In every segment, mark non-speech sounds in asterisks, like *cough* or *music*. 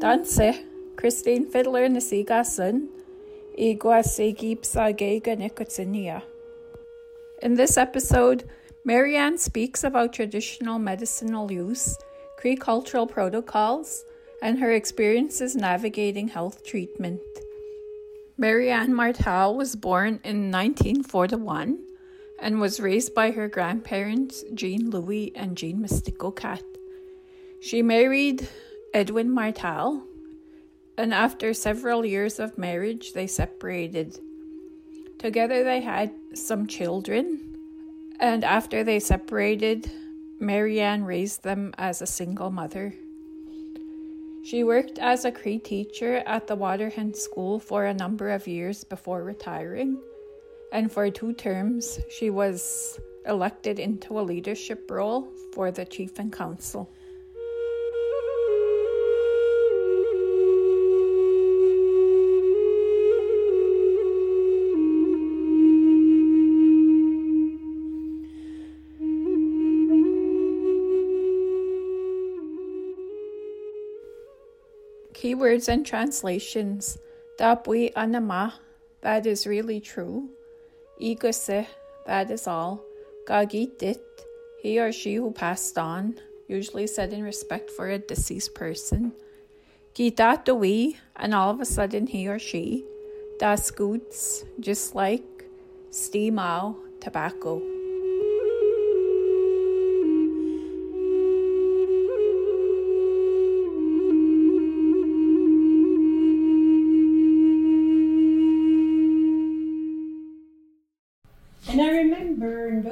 Ganse, Christine Fiddler na Sigasun, Igwa Segib Sagega Nikotinia. In this episode, Mary Anne speaks about traditional medicinal use, Cree cultural protocols, and her experiences navigating health treatment. Mary Anne Martell was born in 1941 and was raised by her grandparents, Jean Louis and Jean Mystico Cat. She married Edwin Martell, and after several years of marriage, they separated. Together, they had some children, and after they separated, Mary Anne raised them as a single mother. She worked as a Cree teacher at the Waterhen School for a number of years before retiring, and for two terms, she was elected into a leadership role for the Chief and Council. Keywords and translations. Dabui anama, that is really true. Igase, that is all. Gagitit, he or she who passed on, usually said in respect for a deceased person. Gitatui, and all of a sudden he or she. Das Guts, just like Stimau, tobacco.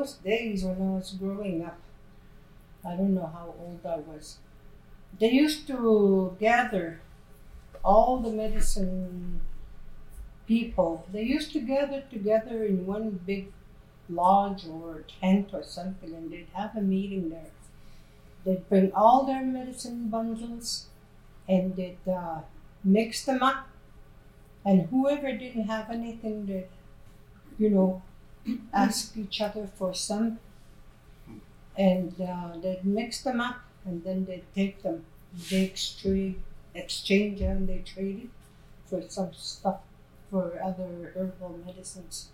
Those days when I was growing up, I don't know how old I was, they used to gather all the medicine people. They used to gather together in one big lodge or tent or something and they'd have a meeting there. They'd bring all their medicine bundles and they'd uh, mix them up. And whoever didn't have anything, they'd, you know, ask each other for some, and uh, they'd mix them up, and then they'd take them, they exchange, exchange and they trade it for some stuff for other herbal medicines.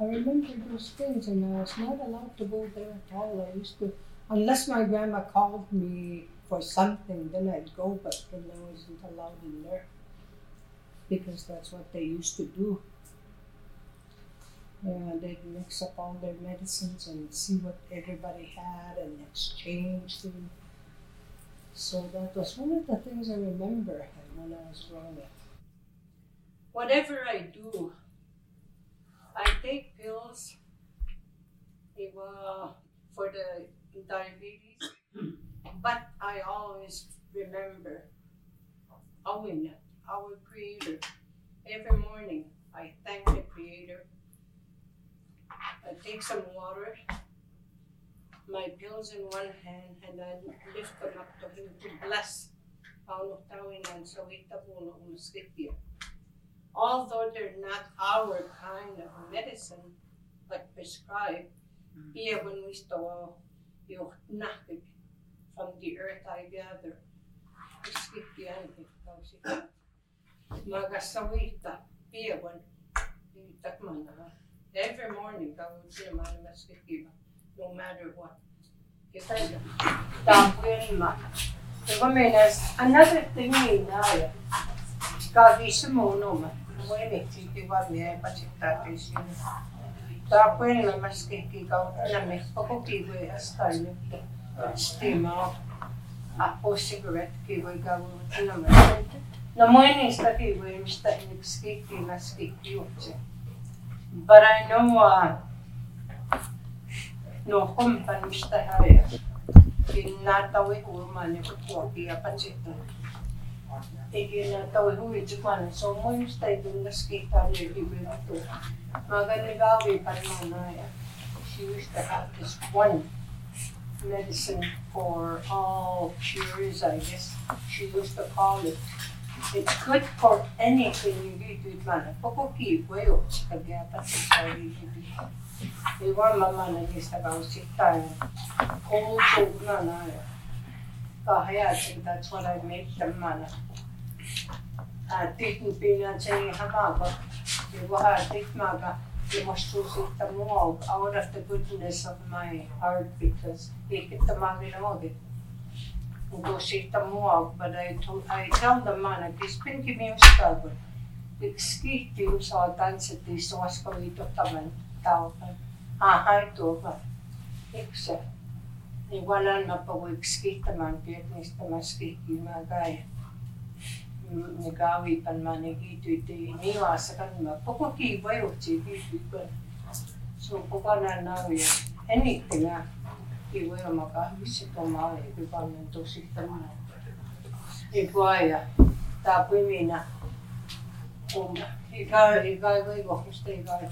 I remember those things, and I was not allowed to go there at all. I used to, unless my grandma called me for something, then I'd go, but then I wasn't allowed in there because that's what they used to do. They'd mix up all their medicines and see what everybody had and exchange them. So that was one of the things I remember when I was growing up. Whatever I do, I take pills uh, for the diabetes, but I always remember Owen, our Creator. Every morning, I thank the Creator I take some water, my pills in one hand, and I lift them up to Him to bless Paunuhtawinan Sawitapuno Umuskitya. Although they're not our kind of medicine, but prescribed, hmm. iya when we stow yung nakik from the earth I gather. Iskityan ikaw siya. Magasawita, iya when itakman na. Every morning, I would say my mosquito, no matter what. Kita Tampuin ma. Diba menas, another thing ni na ya. Kagi sa mo no ma. Bueno, titi wa mi ay pasita pesin. Tampuin ma mosquito ka na me. Pako kibo hasta yo. Stima. Apo cigarette kibo ka wo na ma. Na mo ni sta kibo mi But I know uh, no kumpan mista haya. Kinatawi ko man yung kuwapi apan sito. Ikinatawi ko ito man. So mo yung stay dun na skita niya libre ito. Maganigawi pa naman na She used to have this one medicine for all cures, I guess. She used to call it it's good for anything you do with mana. Pokoki puedo kagata sa sarili ko. Iwan mama na gista ka usita. Cold na na. Kahaya, that's what I make the mana. uh, didn't be a Jenny Hamaga. You were Ditmaga. You must choose it the more out of the goodness of my heart because he get the Maginogi. Go sit the Ugoshitamoa, but I, told, I tell the man, kes pinki miuskalpa, skihti usaa tanssitti suoskaviitottavan tauta, ahai tuopa, ikse. Niin valan mä puhuin skihtämään, mistä mä skihtimään kai. Mä kaavipan mä ne kiityitiin niin vaassakan, mä koko kiiva so kiityikin. Se na kokonaan anything ah ilmakahvissa tuomaan oli paljon tosi tämmöinen niin kuin aina. Tämä piminä kun ei käy, ei käy koivokusta, ei käy.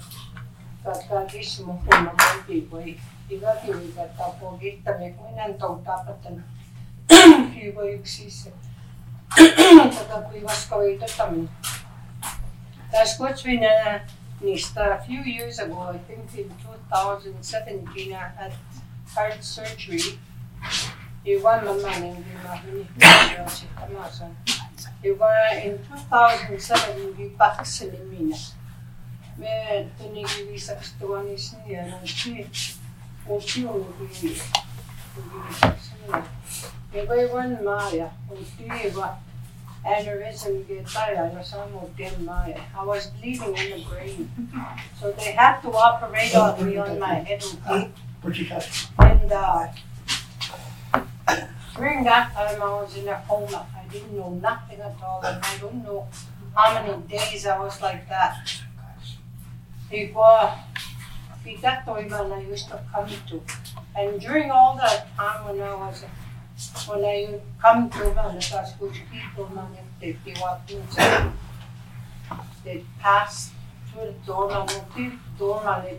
Katkaa kismu, kun on monti, voi ikäkin viikattaa pokista, me kuin en toutaa patana. Kiivo yksi se. Tätä kuivaska viitottaminen. That's what's been uh, a few years ago, I think in 2017, I heart surgery. Iwan naman, hindi mahinig si Tamasan. var in 2007 vi Baxelimina med den visa förståelsen till och teologi. Det var ju en Maja och det var aneurysm getaya or some of them Maya. I was bleeding in the brain. So they had to operate on me on my head and And uh, *coughs* during that time I was in a coma I didn't know nothing at all, and I don't know how many days I was like that. Before that toiman I used to come to, and during all that time when I was when I come to Vanakas, which people they they walked inside, they passed through the door, and the door, and they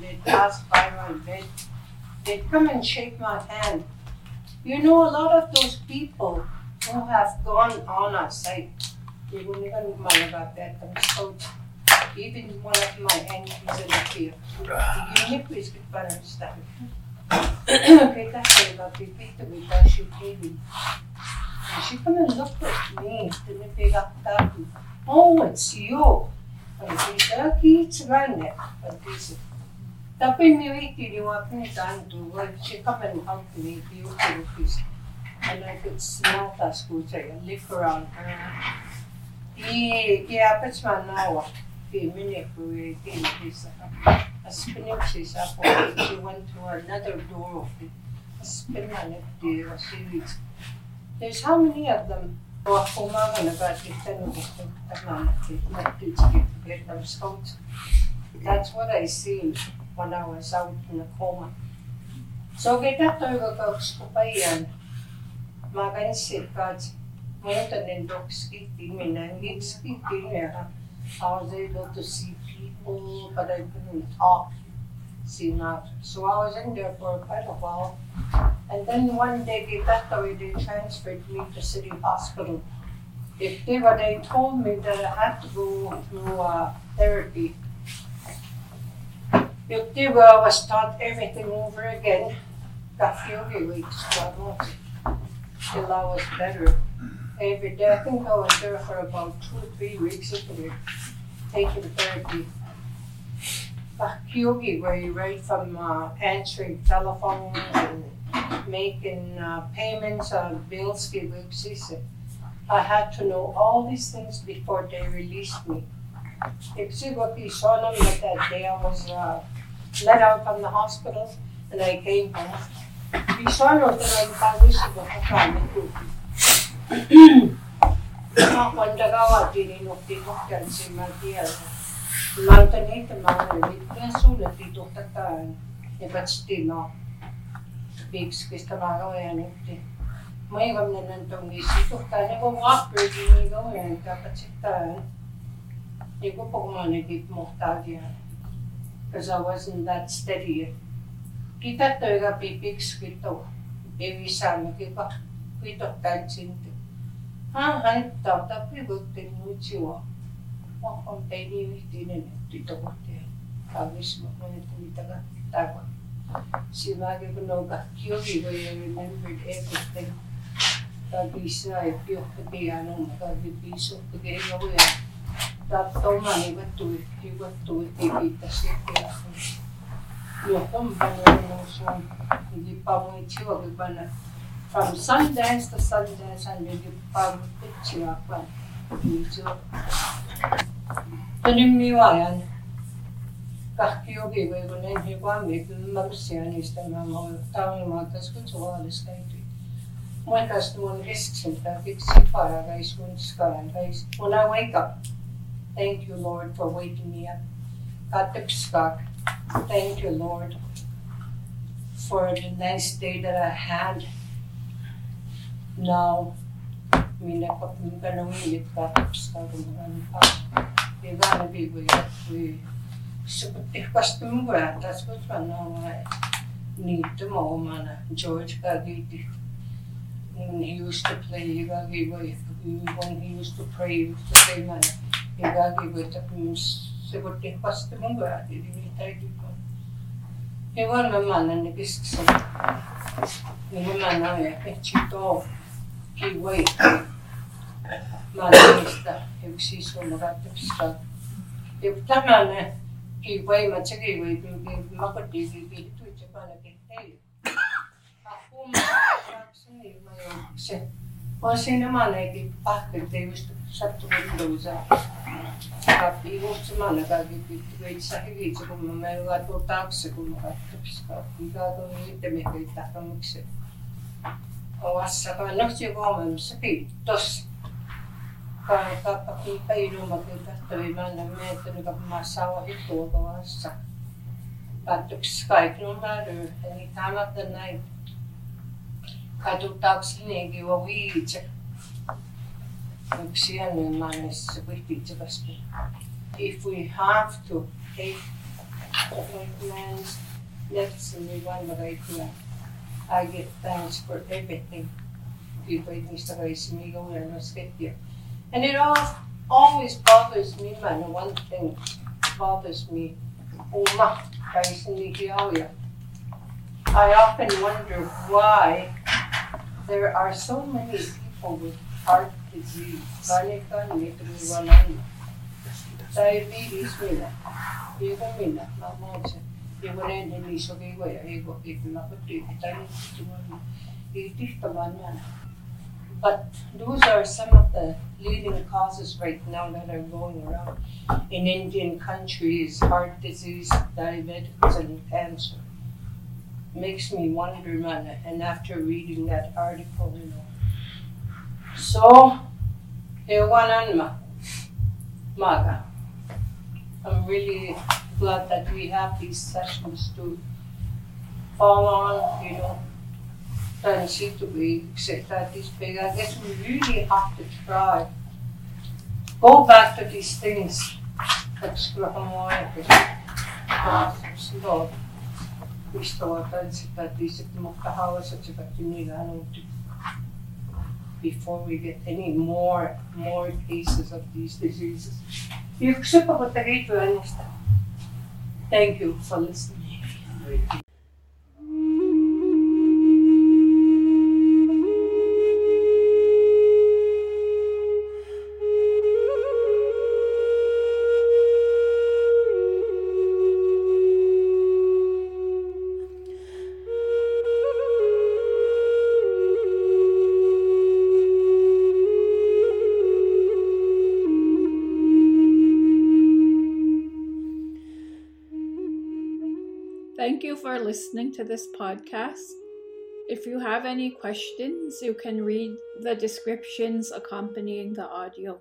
they passed by my bed. They'd come and shake my hand. You know, a lot of those people who have gone on our site. Ibunigan malagat ang coach. Even one of my entries in the field. Unique is good para sa Kita sa iba, pipito because she came And she come and look at me. Tinipig up that. Oh, it's you. And she said, okay, it's running. And she said, tapi mi wiki di wakni tanto, she come and help me, beautiful piece. and I could smell that scooter and look around her. I kiapets man nawa, ki mini kui ki kisa. A spinning sisa po, she went to another door of it. A spin man it there, a. There's how many of them? Och kumaga na ba kita no gusto tanan to get them scouts. That's what I seen when I was out in the coma. So kita to go ko yan. Magansikat, muuten in dog skipping and I did skipping. I was able to see people, but I couldn't talk. So I was in there for quite a while. And then one day they got away, they transferred me to City Hospital. If they were, they told me that I had to go through uh, therapy. If they were, I was taught everything over again. Got few weeks, one month till I was better. Every day, I think I was there for about two or three weeks after taking therapy. Kyogi, where you right from uh, answering telephones and making uh, payments on bills, I had to know all these things before they released me. Kasi what we saw them that day, I was uh, let out from the hospital and I came home. Bisogno terapawis bakakami ko. Quando gawa tinino tinukkan si Matias. Mantani ka mga nito sulat dito tataan. Ibat stino. Bigs Vikskistä varoja niin nyt. Mä ei ole mennyt tuonkin sisuhtaa, niin kuin vappyykin, niin kuin olen tappat sitten Niin kuin puhumaan nekin muhtaakin. Because I wasn't that steady. Kita töitä pipiksi, kito. Ei saanut, kipa. Kito täysin. Hän hän tapta pivutti nyt juo. Mä oon teini yhtinen tytökohteen. Tämä on missä mä menet mitä tarkoittaa. She might even know that Kyori where I remembered everything. Tagisa e piohkati ja no tagi piisohkati ei ole ja tattoma ei vattui, ei vattui tikitä sitten. Jo hommalla no sun, niin pavun itsiokin panna. From Sundance to Sundance and then you pavun itsiokin panna. Niin se on. Tänne minua ajan. Ko ko na hindi ko ami kung magsiyan ista mga tao mga tas ko so alis kayo. Muitas tuon risksiltä fiksi paradise guys. When I wake up, thank you Lord for waking me up. Katipskak, thank you Lord for the nice day that I had. Now, minä kanuilit katipskak mga pa. Ivana bibu jatui. Suputihkasti mukaan, tässä kun sanoa, niitä muomana, George Kagiti. when he used to play Yigagi when he used to pray, he used to say man, Yigagi with the sebutin paste mong gati, di tayo dito. Ewan naman na nabisik sa ni naman na que güey, machaque, güey, que mako TV, que tu chapala, que hey. Ako ma-attraction eh, mayo. Kasi, kasi naman ay di pakit, ay gusto sa tumutulog sa kapi, gusto man nagagipit, wait sa higit, sa kung mamayo ka to taxi, kung makataps ka, kung gagawin yung teme, kay tatamik sa. Awas sa kanok siya ko, mam sakit, tos. Mä kyllä tahtoin mennä miettinyt, kun mä saan hittua kovassa. Katsoks kaikki on väryy, eli tämä näin katutaakseni wa viitse. Yksi ennen mannessa viitsekasti. If we have to take plans, let's me one right here. I give thanks for everything. People niistä reisi mikä unelmas kettiä. And it all, always bothers me, man. One thing bothers me. Oma, kiauja. I often wonder why there are so many people with heart disease. But those are some of the leading causes right now that are going around in Indian countries: heart disease, diabetes, and cancer makes me wonder, man. And after reading that article, you know. So, Maga. I'm really glad that we have these sessions to fall on, you know, and see to be that this big. I guess we really have to try. Go back to these things. That's before we get any more more cases of these diseases. Thank you for listening. Listening to this podcast. If you have any questions, you can read the descriptions accompanying the audio.